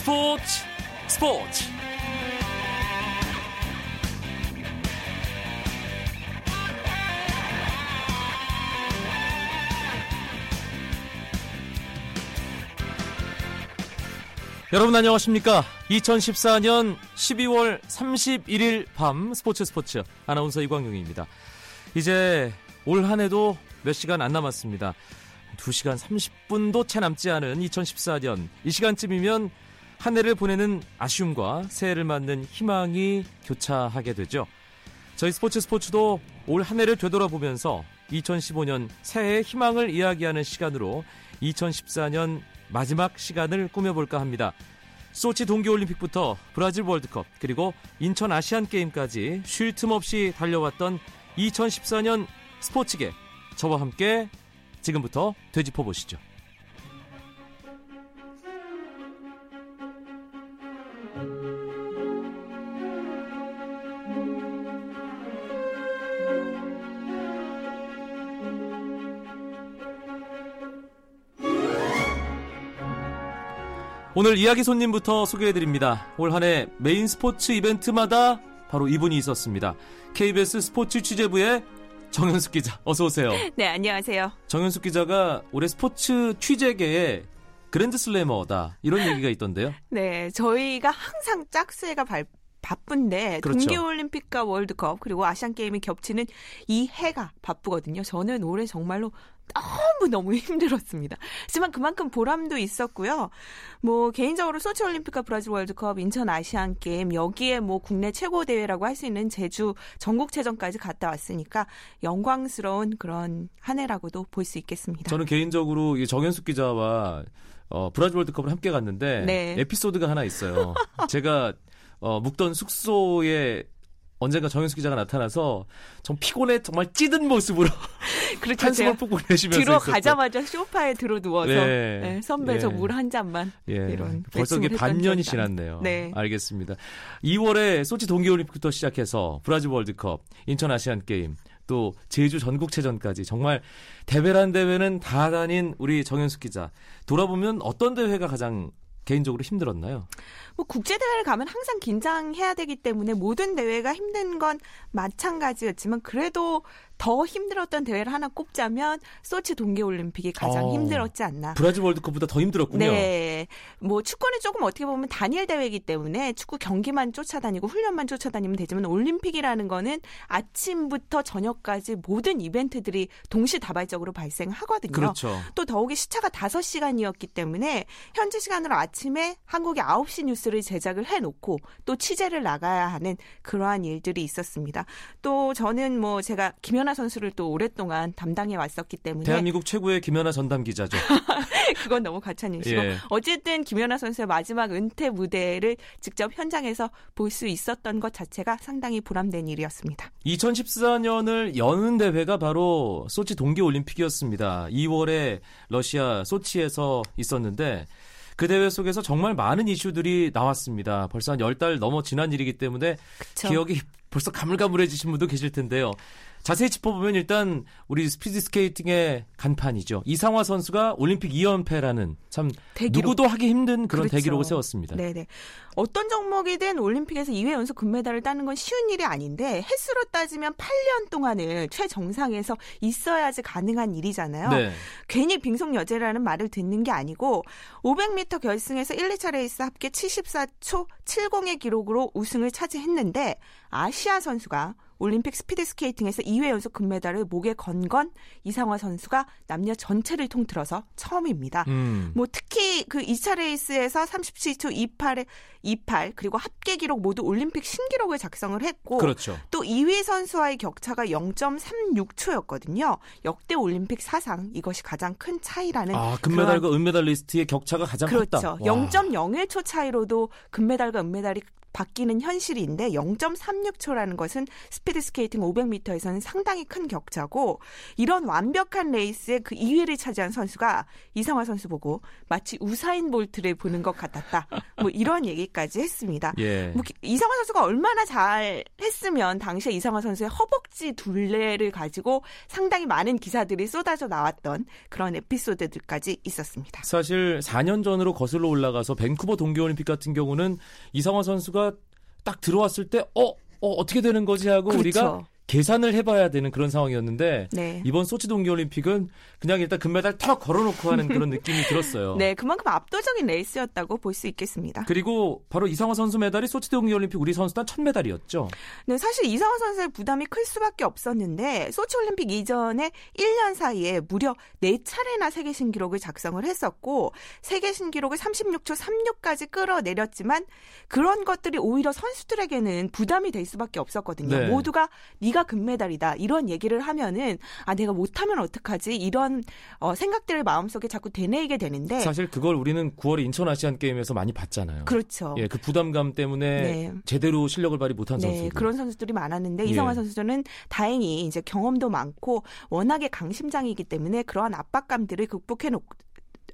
스포츠 스포츠. 여러분 안녕하십니까? 2014년 12월 31일 밤 스포츠 스포츠 아나운서 이광용입니다. 이제 올 한 해도 몇 시간 안 남았습니다. 2시간 30분도 채 남지 않은 2014년 이 시간쯤이면 한 해를 보내는 아쉬움과 새해를 맞는 희망이 교차하게 되죠. 저희 스포츠 스포츠도 올 한 해를 되돌아보면서 2015년 새해의 희망을 이야기하는 시간으로 2014년 마지막 시간을 꾸며볼까 합니다. 소치 동계올림픽부터 브라질 월드컵 그리고 인천 아시안게임까지 쉴 틈 없이 달려왔던 2014년 스포츠계 저와 함께 지금부터 되짚어 보시죠. 오늘 이야기 손님부터 소개해드립니다. 올 한 해 메인 스포츠 이벤트마다 바로 이분이 있었습니다. KBS 스포츠 취재부의 정현숙 기자, 어서 오세요. 네, 안녕하세요. 정현숙 기자가 올해 스포츠 취재계의 그랜드슬래머다 이런 얘기가 있던데요. 네, 저희가 항상 짝수회가 발, 바쁜데 그렇죠. 동계올림픽과 월드컵 그리고 아시안 게임이 겹치는 이 해가 바쁘거든요. 저는 올해 정말로 너무 너무 힘들었습니다. 하지만 그만큼 보람도 있었고요. 뭐 개인적으로 소치 올림픽과 브라질 월드컵, 인천 아시안 게임 여기에 뭐 국내 최고 대회라고 할 수 있는 제주 전국체전까지 갔다 왔으니까 영광스러운 그런 한 해라고도 볼 수 있겠습니다. 저는 개인적으로 정현숙 기자와 어, 브라질 월드컵을 함께 갔는데 네. 에피소드가 하나 있어요. 제가 어, 묵던 숙소에 언젠가 정현수 기자가 나타나서 정 피곤해 정말 찌든 모습으로 그렇죠. 한숨을 푹푹 내쉬면서 들어가자마자 소파에 들어 누워서 네. 네, 선배 예. 저물 한 잔만 예. 이런 벌써 이게 반년이 지났네요. 네. 알겠습니다. 2월에 소치 동계올림픽부터 시작해서 브라질 월드컵, 인천 아시안 게임, 또 제주 전국체전까지 정말 대회란 대회는 다 다닌 우리 정현숙 기자 돌아보면 어떤 대회가 가장 개인적으로 힘들었나요? 뭐 국제 대회를 가면 항상 긴장해야 되기 때문에 모든 대회가 힘든 건 마찬가지였지만 그래도 더 힘들었던 대회를 하나 꼽자면 소치 동계올림픽이 가장 어, 힘들었지 않나. 브라질 월드컵보다 더 힘들었군요. 네. 뭐 축구는 조금 어떻게 보면 단일 대회이기 때문에 축구 경기만 쫓아다니고 훈련만 쫓아다니면 되지만 올림픽이라는 거는 아침부터 저녁까지 모든 이벤트들이 동시다발적으로 발생하거든요. 그렇죠. 또 더욱이 시차가 5시간이었기 때문에 현지 시간으로 아침에 한국의 9시 뉴스를 제작을 해놓고 또 취재를 나가야 하는 그러한 일들이 있었습니다. 또 저는 뭐 제가 김연아 김연아 선수를 또 오랫동안 담당해 왔었기 때문에 대한민국 최고의 김연아 전담 기자죠. 그건 너무 가찬이시고 예. 어쨌든 김연아 선수의 마지막 은퇴 무대를 직접 현장에서 볼 수 있었던 것 자체가 상당히 보람된 일이었습니다. 2014년을 여는 대회가 바로 소치 동계 올림픽이었습니다. 2월에 러시아 소치에서 있었는데 그 대회 속에서 정말 많은 이슈들이 나왔습니다. 벌써 한 10달 넘어 지난 일이기 때문에 그쵸. 기억이 벌써 가물가물해지신 분도 계실 텐데요. 자세히 짚어보면 일단 우리 스피드 스케이팅의 간판이죠. 이상화 선수가 올림픽 2연패라는 참 대기록. 누구도 하기 힘든 그런 그렇죠. 대기록을 세웠습니다. 네네. 어떤 종목이든 올림픽에서 2회 연속 금메달을 따는 건 쉬운 일이 아닌데 횟수로 따지면 8년 동안을 최정상에서 있어야지 가능한 일이잖아요. 네. 괜히 빙속 여제라는 말을 듣는 게 아니고 500m 결승에서 1, 2차 레이스 합계 74초 70의 기록으로 우승을 차지했는데 아시아 선수가 올림픽 스피드 스케이팅에서 2회 연속 금메달을 목에 건 건 이상화 선수가 남녀 전체를 통틀어서 처음입니다. 음. 뭐 특히 그 2차 레이스에서 37초 28에 28 그리고 합계 기록 모두 올림픽 신기록을 작성을 했고 그렇죠. 또 2위 선수와의 격차가 0.36초였거든요. 역대 올림픽 사상 이것이 가장 큰 차이라는 아, 금메달과 은메달 리스트의 격차가 가장 그렇죠. 컸다. 그렇죠. 0.01초 차이로도 금메달과 은메달이 바뀌는 현실인데 0.36초라는 것은 스피드 스케이팅 500m에서는 상당히 큰 격차고 이런 완벽한 레이스에 그 2위를 차지한 선수가 이상화 선수 보고 마치 우사인 볼트를 보는 것 같았다. 뭐 이런 얘기까지 했습니다. 예. 뭐 이상화 선수가 얼마나 잘 했으면 당시에 이상화 선수의 허벅지 둘레를 가지고 상당히 많은 기사들이 쏟아져 나왔던 그런 에피소드들까지 있었습니다. 사실 4년 전으로 거슬러 올라가서 밴쿠버 동계올림픽 같은 경우는 이상화 선수가 딱 들어왔을 때 어, 어 어떻게 되는 거지 하고 그렇죠. 우리가 계산을 해봐야 되는 그런 상황이었는데 네. 이번 소치 동계올림픽은 그냥 일단 금메달 턱 걸어놓고 하는 그런 느낌이 들었어요. 네, 그만큼 압도적인 레이스였다고 볼 수 있겠습니다. 그리고 바로 이상화 선수 메달이 소치 동계올림픽 우리 선수단 첫 메달이었죠. 네, 사실 이상화 선수의 부담이 클 수밖에 없었는데 소치 올림픽 이전에 1년 사이에 무려 4차례나 세계 신기록을 작성을 했었고 세계 신기록을 36초 36까지 끌어내렸지만 그런 것들이 오히려 선수들에게는 부담이 될 수밖에 없었거든요. 네. 모두가 네가 네가 금메달이다 이런 얘기를 하면은 아 내가 못하면 어떡하지 이런 어, 생각들을 마음속에 자꾸 되뇌이게 되는데 사실 그걸 우리는 9월에 인천 아시안 게임에서 많이 봤잖아요. 그렇죠. 예, 그 부담감 때문에 네. 제대로 실력을 발휘 못한 네, 선수. 그런 선수들이 많았는데 예. 이성환 선수는 다행히 이제 경험도 많고 워낙에 강심장이기 때문에 그러한 압박감들을 극복해 놓고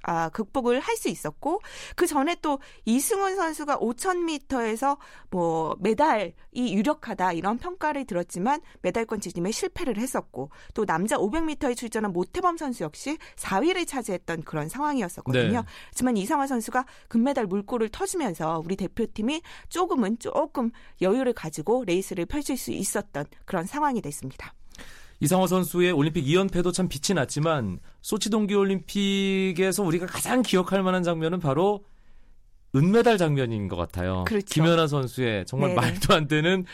아, 극복을 할 수 있었고 그 전에 또 이승훈 선수가 5,000m에서 뭐 메달이 유력하다 이런 평가를 들었지만 메달권 지짐에 실패를 했었고 또 남자 500m에 출전한 모태범 선수 역시 4위를 차지했던 그런 상황이었었거든요. 네. 하지만 이상화 선수가 금메달 물꼬를 터주면서 우리 대표팀이 조금은 조금 여유를 가지고 레이스를 펼칠 수 있었던 그런 상황이 됐습니다. 이상호 선수의 올림픽 2연패도 참 빛이 났지만 소치 동계올림픽에서 우리가 가장 기억할 만한 장면은 바로 은메달 장면인 것 같아요. 그렇죠. 김연아 선수의 정말 네네. 말도 안 되는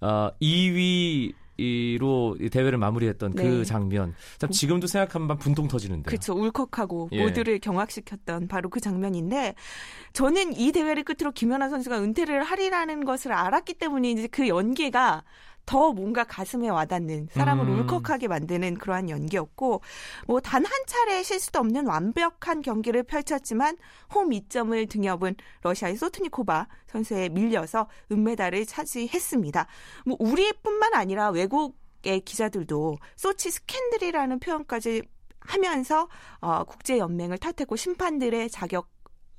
어, 2위 이로 대회를 마무리했던 그 네. 그 장면. 참 지금도 생각하면 분통 터지는데. 그렇죠. 울컥하고 예. 모두를 경악시켰던 바로 그 장면인데 저는 이 대회를 끝으로 김연아 선수가 은퇴를 하리라는 것을 알았기 때문에 그 연계가 더 뭔가 가슴에 와닿는 사람을 음. 울컥하게 만드는 그러한 연기였고 뭐 단 한 차례의 실수도 없는 완벽한 경기를 펼쳤지만 홈 2점을 등여은 러시아의 소트니코바 선수에 밀려서 은메달을 차지했습니다. 뭐 우리뿐만 아니라 외국의 기자들도 소치 스캔들이라는 표현까지 하면서 어, 국제 연맹을 탓했고 심판들의 자격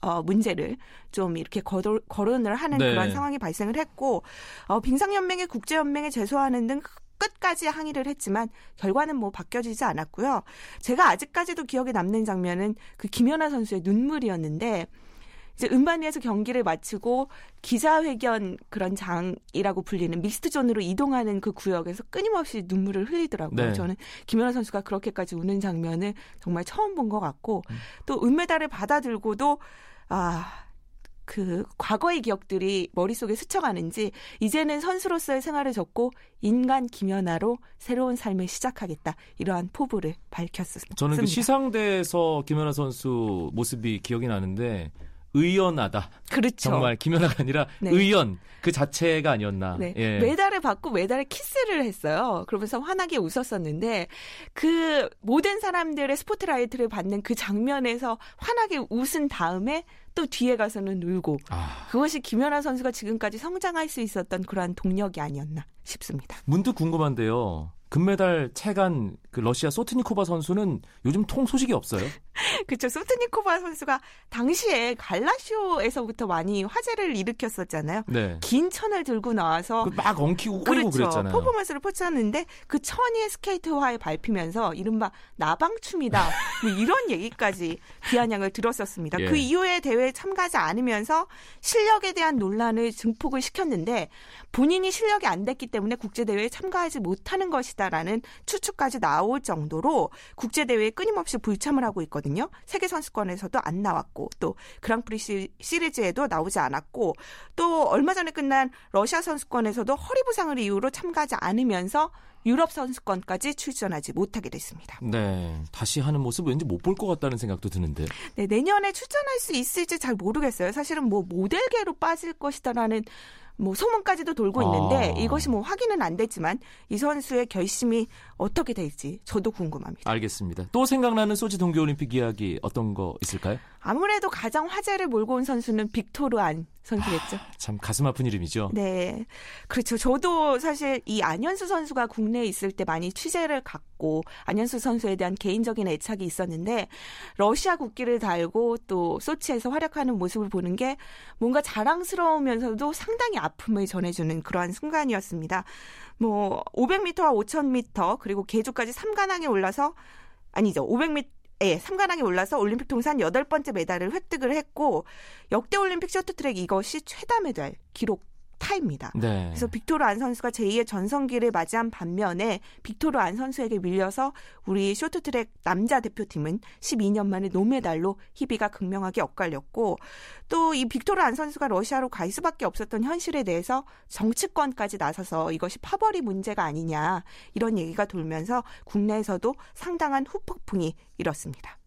어, 문제를 좀 이렇게 거돌, 거론을 하는 네. 그런 상황이 발생을 했고 어, 빙상연맹의 국제연맹에 제소하는 등 끝까지 항의를 했지만 결과는 뭐 바뀌어지지 않았고요. 제가 아직까지도 기억에 남는 장면은 그 김연아 선수의 눈물이었는데 이제 음반 위에서 경기를 마치고 기자회견 그런 장이라고 불리는 믹스트 존으로 이동하는 그 구역에서 끊임없이 눈물을 흘리더라고요. 네. 저는 김연아 선수가 그렇게까지 우는 장면을 정말 처음 본 것 같고 음. 또 은메달을 받아들고도 아, 그 과거의 기억들이 머릿속에 스쳐가는지 이제는 선수로서의 생활을 접고 인간 김연아로 새로운 삶을 시작하겠다 이러한 포부를 밝혔습니다. 저는 그 시상대에서 김연아 선수 모습이 기억이 나는데 의연하다. 그렇죠. 정말 김연아가 아니라 네. 의연 그 자체가 아니었나. 네. 예. 메달을 받고 메달에 키스를 했어요. 그러면서 환하게 웃었었는데 그 모든 사람들의 스포트라이트를 받는 그 장면에서 환하게 웃은 다음에 또 뒤에 가서는 울고 아. 그것이 김연아 선수가 지금까지 성장할 수 있었던 그러한 동력이 아니었나 싶습니다. 문득 궁금한데요. 금메달 채간 그 러시아 소트니코바 선수는 요즘 통 소식이 없어요. 그렇죠. 소트니코바 선수가 당시에 갈라쇼에서부터 많이 화제를 일으켰었잖아요. 네. 긴 천을 들고 나와서 그 막 엉키고 꼬이고 그렇죠. 그랬잖아요. 퍼포먼스를 펼쳤는데 그 천이 스케이트화에 밟히면서 이른바 나방춤이다. 뭐 이런 얘기까지 비아냥을 들었었습니다. 예. 그 이후에 대회에 참가하지 않으면서 실력에 대한 논란을 증폭을 시켰는데 본인이 실력이 안 됐기 때문에 국제대회에 참가하지 못하는 것이다라는 추측까지 나올 정도로 국제 대회에 끊임없이 불참을 하고 있거든요. 세계 선수권에서도 안 나왔고 또 그랑프리 시리즈에도 나오지 않았고 또 얼마 전에 끝난 러시아 선수권에서도 허리 부상을 이유로 참가하지 않으면서 유럽 선수권까지 출전하지 못하게 됐습니다. 네, 다시 하는 모습 왠지 못 볼 것 같다는 생각도 드는데. 네, 내년에 출전할 수 있을지 잘 모르겠어요. 사실은 뭐 모델계로 빠질 것이다라는 뭐 소문까지도 돌고 있는데 아. 이것이 뭐 확인은 안 됐지만 이 선수의 결심이 어떻게 될지 저도 궁금합니다. 알겠습니다. 또 생각나는 소치 동계올림픽 이야기 어떤 거 있을까요? 아무래도 가장 화제를 몰고 온 선수는 빅토르 안 선수겠죠. 아, 참 가슴 아픈 이름이죠. 네. 그렇죠. 저도 사실 이 안현수 선수가 국내에 있을 때 많이 취재를 갖고 안현수 선수에 대한 개인적인 애착이 있었는데 러시아 국기를 달고 또 소치에서 활약하는 모습을 보는 게 뭔가 자랑스러우면서도 상당히 아픔을 전해주는 그러한 순간이었습니다. 뭐 500m와 5000m 그리고 계주까지 3관왕에 올라서 아니죠. 500m 예, 3관왕에 올라서 올림픽 통산 8번째 메달을 획득을 했고 역대 올림픽 쇼트트랙 이것이 최다 메달 기록 타입니다. 네. 그래서 빅토르 안 선수가 제2의 전성기를 맞이한 반면에 빅토르 안 선수에게 밀려서 우리 쇼트트랙 남자 대표팀은 12년 만에 노메달로 희비가 극명하게 엇갈렸고 또 이 빅토르 안 선수가 러시아로 갈 수밖에 없었던 현실에 대해서 정치권까지 나서서 이것이 파벌이 문제가 아니냐 이런 얘기가 돌면서 국내에서도 상당한 후폭풍이 일었습니다.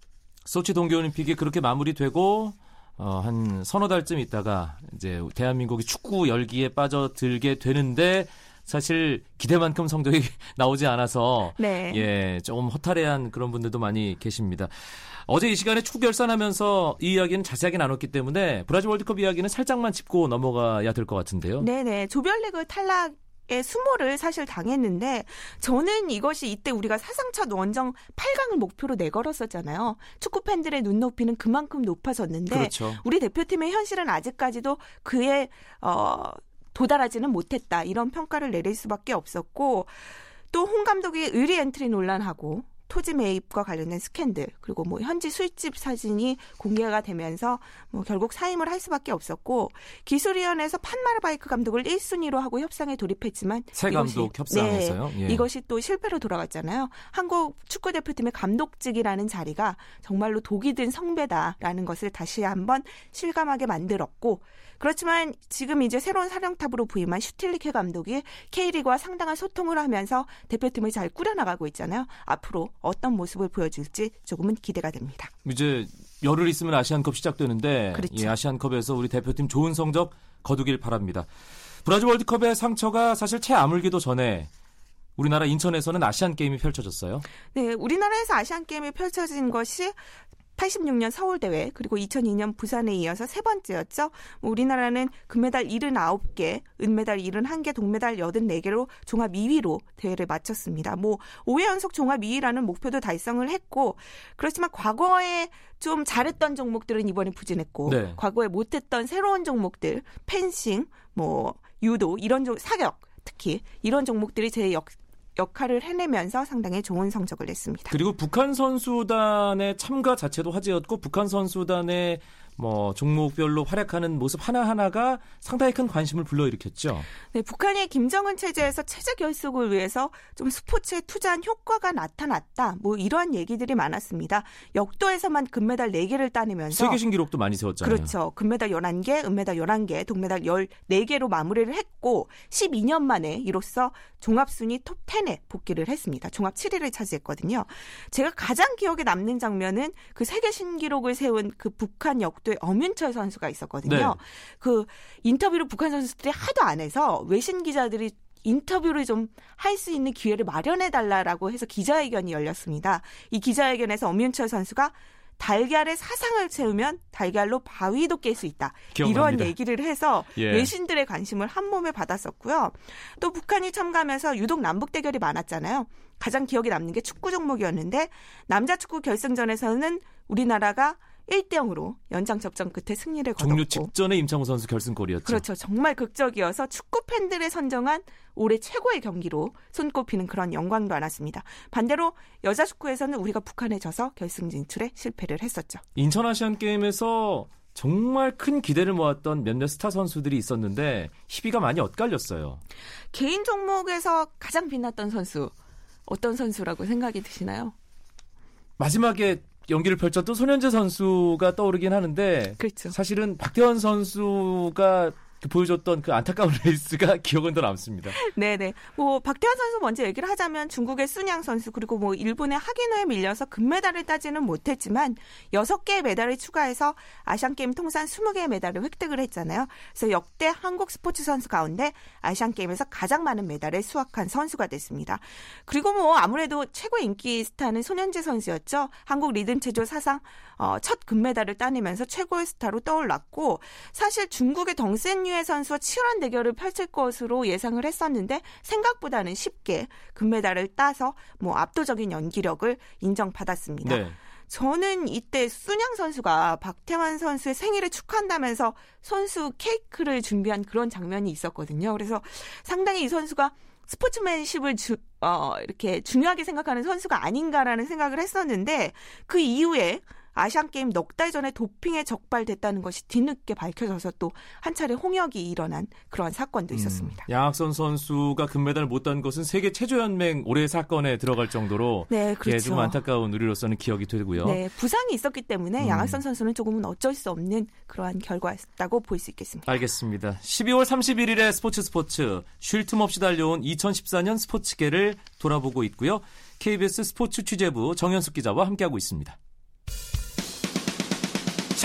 소치 동계올림픽이 그렇게 마무리되고 어, 한 서너 달쯤 있다가 이제 대한민국이 축구 열기에 빠져들게 되는데 사실 기대만큼 성적이 나오지 않아서 네. 예, 조금 허탈해한 그런 분들도 많이 계십니다. 어제 이 시간에 축구 결산하면서 이 이야기는 자세하게 나눴기 때문에 브라질 월드컵 이야기는 살짝만 짚고 넘어가야 될 것 같은데요. 네네. 조별리그 탈락 의 수모를 사실 당했는데 저는 이것이 이때 우리가 사상 첫 원정 8강을 목표로 내걸었었잖아요. 축구 팬들의 눈높이는 그만큼 높아졌는데 그렇죠. 우리 대표팀의 현실은 아직까지도 그에 어 도달하지는 못했다. 이런 평가를 내릴 수밖에 없었고 또 홍 감독이 의리 엔트리 논란하고 토지 매입과 관련된 스캔들 그리고 뭐 현지 술집 사진이 공개가 되면서 뭐 결국 사임을 할 수밖에 없었고 기술위원회에서 판마르베이크 감독을 1순위로 하고 협상에 돌입했지만 새 감독 협상에서요. 네, 예. 이것이 또 실패로 돌아갔잖아요. 한국 축구 대표팀의 감독직이라는 자리가 정말로 독이 든 성배다라는 것을 다시 한번 실감하게 만들었고 그렇지만 지금 이제 새로운 사령탑으로 부임한 슈틸리케 감독이 K리그와 상당한 소통을 하면서 대표팀을 잘 꾸려나가고 있잖아요. 앞으로 어떤 모습을 보여줄지 조금은 기대가 됩니다. 이제 열흘 있으면 아시안컵 시작되는데 그렇죠. 이 아시안컵에서 우리 대표팀 좋은 성적 거두길 바랍니다. 브라질 월드컵의 상처가 사실 채 아물기도 전에 우리나라 인천에서는 아시안 게임이 펼쳐졌어요. 네, 우리나라에서 아시안 게임이 펼쳐진 것이 86년 서울대회 그리고 2002년 부산에 이어서 세 번째였죠. 뭐 우리나라는 금메달 79개, 은메달 71개, 동메달 84개로 종합 2위로 대회를 마쳤습니다. 뭐 5회 연속 종합 2위라는 목표도 달성을 했고 그렇지만 과거에 좀 잘했던 종목들은 이번에 부진했고 네. 과거에 못했던 새로운 종목들 펜싱, 뭐 유도 이런 종 사격 특히 이런 종목들이 제 역, 역할을 해내면서 상당히 좋은 성적을 냈습니다. 그리고 북한 선수단의 참가 자체도 화제였고 북한 선수단의 뭐 종목별로 활약하는 모습 하나하나가 상당히 큰 관심을 불러일으켰죠. 네, 북한이 김정은 체제에서 체제 결속을 위해서 좀 스포츠에 투자한 효과가 나타났다. 뭐 이러한 얘기들이 많았습니다. 역도에서만 금메달 4개를 따내면서 세계 신기록도 많이 세웠잖아요. 그렇죠. 금메달 11개, 은메달 11개, 동메달 14개로 마무리를 했고 12년 만에 이로써 종합 순위 톱 10에 복귀를 했습니다. 종합 7위를 차지했거든요. 제가 가장 기억에 남는 장면은 그 세계 신기록을 세운 그 북한 역도 또 엄윤철 선수가 있었거든요. 네. 그 인터뷰를 북한 선수들이 하도 안 해서 외신 기자들이 인터뷰를 좀 할 수 있는 기회를 마련해 달라라고 해서 기자회견이 열렸습니다. 이 기자회견에서 엄윤철 선수가 달걀에 사상을 채우면 달걀로 바위도 깰 수 있다. 기억납니다. 이런 얘기를 해서 예. 외신들의 관심을 한 몸에 받았었고요. 또 북한이 참가하면서 유독 남북 대결이 많았잖아요. 가장 기억에 남는 게 축구 종목이었는데 남자 축구 결승전에서는 우리나라가 1대 0으로 연장 접전 끝에 승리를 거뒀고 종료 직전에 임창호 선수 결승골이었죠. 그렇죠. 정말 극적이어서 축구 팬들의 선정한 올해 최고의 경기로 손꼽히는 그런 영광도 안았습니다. 반대로 여자 축구에서는 우리가 북한에 져서 결승 진출에 실패를 했었죠. 인천 아시안 게임에서 정말 큰 기대를 모았던 몇몇 스타 선수들이 있었는데 희비가 많이 엇갈렸어요. 개인 종목에서 가장 빛났던 선수 어떤 선수라고 생각이 드시나요? 마지막에 연기를 펼쳤던 손연재 선수가 떠오르긴 하는데 그렇죠. 사실은 박태환 선수가 그 보여줬던 그 안타까운 레이스가 기억은 더 남습니다. 네네. 뭐 박태환 선수 먼저 얘기를 하자면 중국의 쑨양 선수 그리고 뭐 일본의 하기노에 밀려서 금메달을 따지는 못했지만 6개의 메달을 추가해서 아시안 게임 통산 20개의 메달을 획득을 했잖아요. 그래서 역대 한국 스포츠 선수 가운데 아시안 게임에서 가장 많은 메달을 수확한 선수가 됐습니다. 그리고 뭐 아무래도 최고 인기 스타는 손현재 선수였죠. 한국 리듬 체조 사상 어, 첫 금메달을 따내면서 최고의 스타로 떠올랐고 사실 중국의 덩센 유의 선수와 치열한 대결을 펼칠 것으로 예상을 했었는데 생각보다는 쉽게 금메달을 따서 뭐 압도적인 연기력을 인정받았습니다. 네. 저는 이때 순양 선수가 박태환 선수의 생일을 축하한다면서 선수 케이크를 준비한 그런 장면이 있었거든요. 그래서 상당히 이 선수가 스포츠맨십을 주, 어, 이렇게 중요하게 생각하는 선수가 아닌가라는 생각을 했었는데 그 이후에 아시안 게임 넉 달 전에 도핑에 적발됐다는 것이 뒤늦게 밝혀져서 또 한 차례 홍역이 일어난 그러한 사건도 음, 있었습니다. 음, 양학선 선수가 금메달을 못 딴 것은 세계 체조연맹 올해 사건에 들어갈 정도로 네, 그렇죠. 예, 좀 안타까운 우리로서는 기억이 되고요. 네, 부상이 있었기 때문에 음. 양학선 선수는 조금은 어쩔 수 없는 그러한 결과였다고 볼 수 있겠습니다. 알겠습니다. 12월 31일에 스포츠 스포츠 쉴 틈 없이 달려온 2014년 스포츠계를 돌아보고 있고요. KBS 스포츠 취재부 정현숙 기자와 함께하고 있습니다.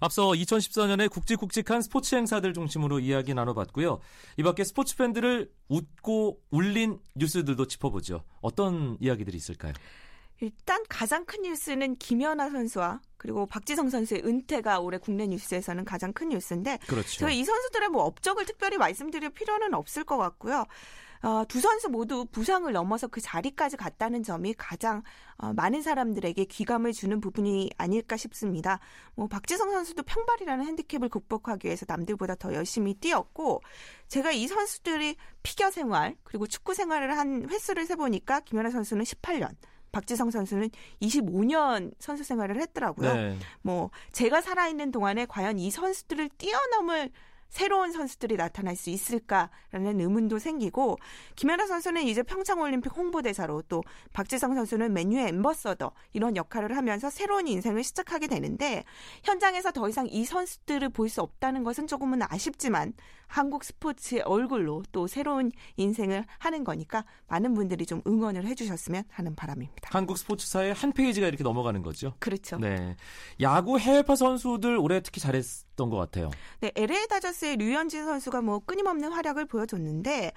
앞서 2014년에 굵직굵직한 스포츠 행사들 중심으로 이야기 나눠봤고요. 이 밖에 스포츠 팬들을 웃고 울린 뉴스들도 짚어보죠. 어떤 이야기들이 있을까요? 일단 가장 큰 뉴스는 김연아 선수와 그리고 박지성 선수의 은퇴가 올해 국내 뉴스에서는 가장 큰 뉴스인데 그렇죠. 저희 이 선수들의 뭐 업적을 특별히 말씀드릴 필요는 없을 것 같고요. 어, 두 선수 모두 부상을 넘어서 그 자리까지 갔다는 점이 가장 어, 많은 사람들에게 귀감을 주는 부분이 아닐까 싶습니다. 뭐 박지성 선수도 평발이라는 핸디캡을 극복하기 위해서 남들보다 더 열심히 뛰었고 제가 이 선수들이 피겨 생활 그리고 축구 생활을 한 횟수를 세보니까 김연아 선수는 18년, 박지성 선수는 25년 선수 생활을 했더라고요. 네. 뭐 제가 살아있는 동안에 과연 이 선수들을 뛰어넘을 새로운 선수들이 나타날 수 있을까라는 의문도 생기고 김연아 선수는 이제 평창올림픽 홍보대사로 또 박지성 선수는 맨유의 엠버서더 이런 역할을 하면서 새로운 인생을 시작하게 되는데 현장에서 더 이상 이 선수들을 볼 수 없다는 것은 조금은 아쉽지만 한국 스포츠의 얼굴로 또 새로운 인생을 하는 거니까 많은 분들이 좀 응원을 해주셨으면 하는 바람입니다. 한국 스포츠사의 한 페이지가 이렇게 넘어가는 거죠. 그렇죠. 네, 야구 해외파 선수들 올해 특히 잘했던 것 같아요. 네, LA 다저스의 류현진 선수가 뭐 끊임없는 활약을 보여줬는데.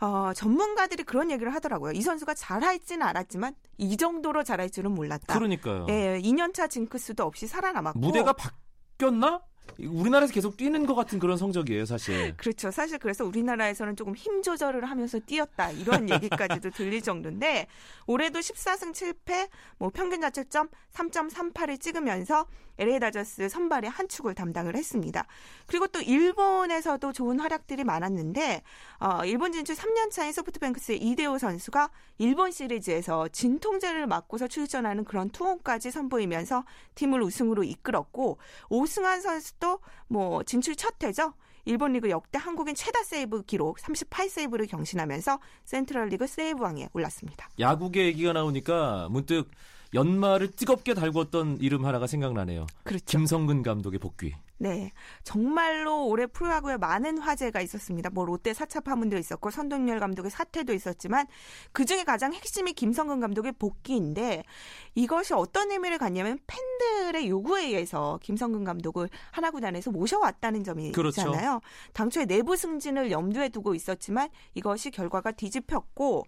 어, 전문가들이 그런 얘기를 하더라고요. 이 선수가 잘할지는 알았지만 이 정도로 잘할 줄은 몰랐다. 그러니까요. 예, 2년차 징크스도 없이 살아남았고 무대가 바뀌었나? 우리나라에서 계속 뛰는 것 같은 그런 성적이에요, 사실. 그렇죠. 사실 그래서 우리나라에서는 조금 힘 조절을 하면서 뛰었다 이런 얘기까지도 들릴 정도인데 올해도 14승 7패, 뭐 평균 자책점 3.38을 찍으면서 LA 다저스 선발의 한 축을 담당을 했습니다. 그리고 또 일본에서도 좋은 활약들이 많았는데 어, 일본 진출 3년 차인 소프트뱅크스의 이대호 선수가 일본 시리즈에서 진통제를 맞고서 출전하는 그런 투혼까지 선보이면서 팀을 우승으로 이끌었고 오승환 선수도 뭐 진출 첫 해죠. 일본 리그 역대 한국인 최다 세이브 기록 38세이브를 경신하면서 센트럴 리그 세이브왕에 올랐습니다. 야구계 얘기가 나오니까 문득 연말을 뜨겁게 달궜던 이름 하나가 생각나네요. 그렇죠. 김성근 감독의 복귀. 네. 정말로 올해 프로야구에 많은 화제가 있었습니다. 뭐 롯데 사차 파문도 있었고 선동열 감독의 사퇴도 있었지만 그중에 가장 핵심이 김성근 감독의 복귀인데 이것이 어떤 의미를 갖냐면 팬들의 요구에 의해서 김성근 감독을 하나구단에서 모셔왔다는 점이 그렇죠. 당초에 내부 승진을 염두에 두고 있었지만 이것이 결과가 뒤집혔고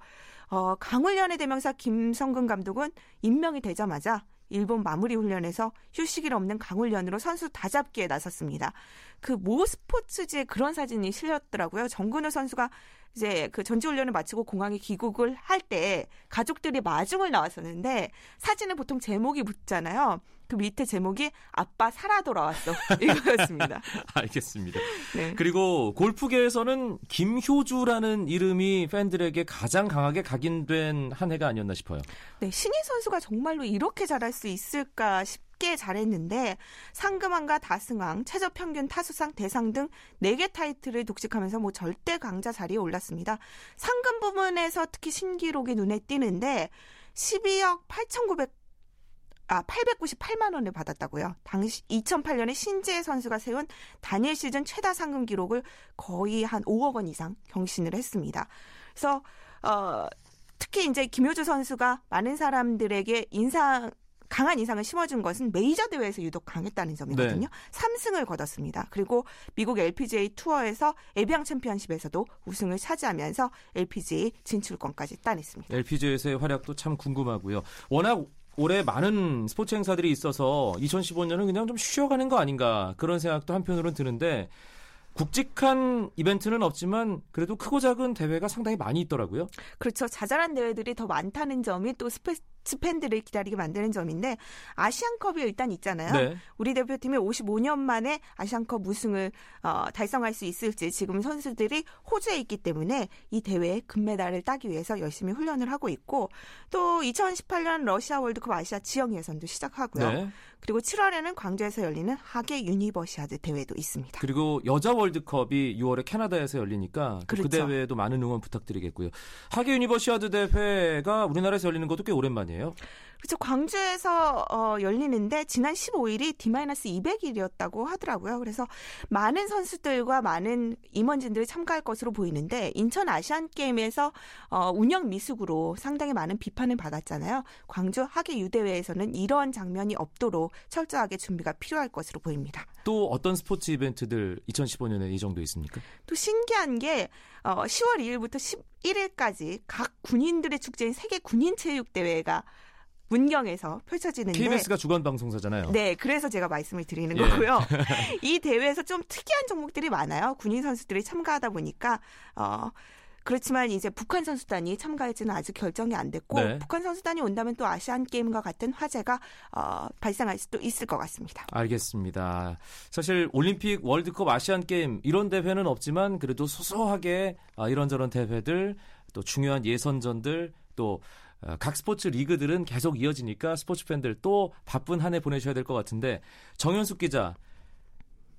어, 강훈련의 대명사 김성근 감독은 임명이 되자마자 일본 마무리 훈련에서 휴식일 없는 강훈련으로 선수 다잡기에 나섰습니다. 그 모 스포츠지에 그런 사진이 실렸더라고요. 정근우 선수가 이제 그 전지훈련을 마치고 공항에 귀국을 할 때 가족들이 마중을 나왔었는데 사진은 보통 제목이 붙잖아요. 그 밑에 제목이 아빠 살아 돌아왔어 이거였습니다. 알겠습니다. 네. 그리고 골프계에서는 김효주라는 이름이 팬들에게 가장 강하게 각인된 한 해가 아니었나 싶어요. 네, 신인 선수가 정말로 이렇게 잘할 수 있을까 싶. 꽤 잘했는데 상금왕과 다승왕, 최저 평균 타수상, 대상 등 4개 타이틀을 독식하면서 뭐 절대 강자 자리에 올랐습니다. 상금 부분에서 특히 신기록이 눈에 띄는데 12억 8,900 아, 898만 원을 받았다고요. 당시 2008년에 신지혜 선수가 세운 단일 시즌 최다 상금 기록을 거의 한 5억 원 이상 경신을 했습니다. 그래서 어 특히 이제 김효주 선수가 많은 사람들에게 인상 강한 인상을 심어준 것은 메이저 대회에서 유독 강했다는 점이거든요. 네. 3승을 거뒀습니다. 그리고 미국 LPGA 투어에서 에비앙 챔피언십에서도 우승을 차지하면서 LPGA 진출권까지 따냈습니다. LPGA에서의 활약도 참 궁금하고요. 워낙 올해 많은 스포츠 행사들이 있어서 2015년은 그냥 좀 쉬어가는 거 아닌가 그런 생각도 한편으로는 드는데 굵직한 이벤트는 없지만 그래도 크고 작은 대회가 상당히 많이 있더라고요. 그렇죠. 자잘한 대회들이 더 많다는 점이 또 스페, 팬들을 기다리게 만드는 점인데 아시안컵이 일단 있잖아요. 네. 우리 대표팀이 55년 만에 아시안컵 우승을 어, 달성할 수 있을지 지금 선수들이 호주에 있기 때문에 이 대회에 금메달을 따기 위해서 열심히 훈련을 하고 있고 또 2018년 러시아 월드컵 아시아 지역 예선도 시작하고요. 네. 그리고 7월에는 광주에서 열리는 하계 유니버시아드 대회도 있습니다. 그리고 여자 월드컵이 6월에 캐나다에서 열리니까 그 그렇죠. 그 대회에도 많은 응원 부탁드리겠고요. 하계 유니버시아드 대회가 우리나라에서 열리는 것도 꽤 오랜만이에요. 그렇죠. 광주에서 어, 열리는데 지난 15일이 D-200일이었다고 하더라고요. 그래서 많은 선수들과 많은 임원진들이 참가할 것으로 보이는데 인천 아시안 게임에서 어, 운영 미숙으로 상당히 많은 비판을 받았잖아요. 광주 하계 유대회에서는 이런 장면이 없도록 철저하게 준비가 필요할 것으로 보입니다. 또 어떤 스포츠 이벤트들 2015년에 이 정도 있습니까? 또 신기한 게 어, 10월 2일부터 11일까지 각 군인들의 축제인 세계 군인 체육 대회가 문경에서 펼쳐지는데 KBS가 주간 방송사잖아요. 네, 그래서 제가 말씀을 드리는 예. 거고요. 이 대회에서 좀 특이한 종목들이 많아요. 군인 선수들이 참가하다 보니까 어 그렇지만 이제 북한 선수단이 참가할지는 아직 결정이 안 됐고 네. 북한 선수단이 온다면 또 아시안 게임과 같은 화제가 어, 발생할 수도 있을 것 같습니다. 알겠습니다. 사실 올림픽, 월드컵, 아시안 게임 이런 대회는 없지만 그래도 소소하게 아, 이런저런 대회들 또 중요한 예선전들 또 각 어, 스포츠 리그들은 계속 이어지니까 스포츠 팬들 또 바쁜 한 해 보내셔야 될 것 같은데 정현숙 기자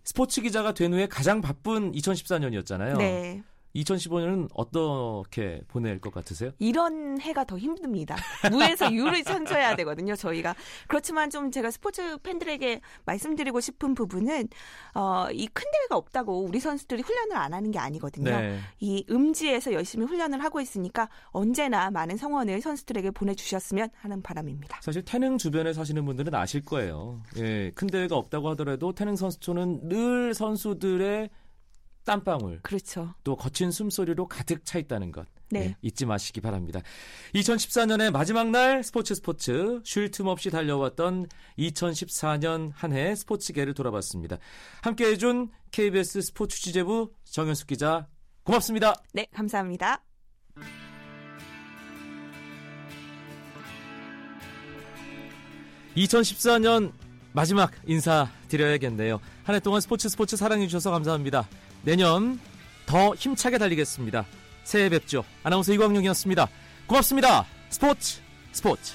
스포츠 기자가 된 후에 가장 바쁜 2014년이었잖아요. 네. 2015년은 어떻게 보낼 것 같으세요? 이런 해가 더 힘듭니다. 무에서 유를 천져야 되거든요, 저희가. 그렇지만 좀 제가 스포츠 팬들에게 말씀드리고 싶은 부분은 어, 이 큰 대회가 없다고 우리 선수들이 훈련을 안 하는 게 아니거든요. 네. 이 음지에서 열심히 훈련을 하고 있으니까 언제나 많은 성원을 선수들에게 보내주셨으면 하는 바람입니다. 사실 태릉 주변에 사시는 분들은 아실 거예요. 예, 큰 대회가 없다고 하더라도 태릉 선수촌은 늘 선수들의 땀방울. 그렇죠. 또 거친 숨소리로 가득 차 있다는 것. 네. 네. 잊지 마시기 바랍니다. 2014년의 마지막 날 스포츠 스포츠 쉴 틈 없이 달려왔던 2014년 한 해 스포츠계를 돌아봤습니다. 함께 해준 KBS 스포츠 취재부 정현숙 기자 고맙습니다. 네, 감사합니다. (2014년) 마지막 인사 드려야겠네요. 한 해 동안 스포츠 스포츠 사랑해 주셔서 감사합니다. 내년 더 힘차게 달리겠습니다. 새해 뵙죠. 아나운서 이광용이었습니다. 고맙습니다. 스포츠 스포츠.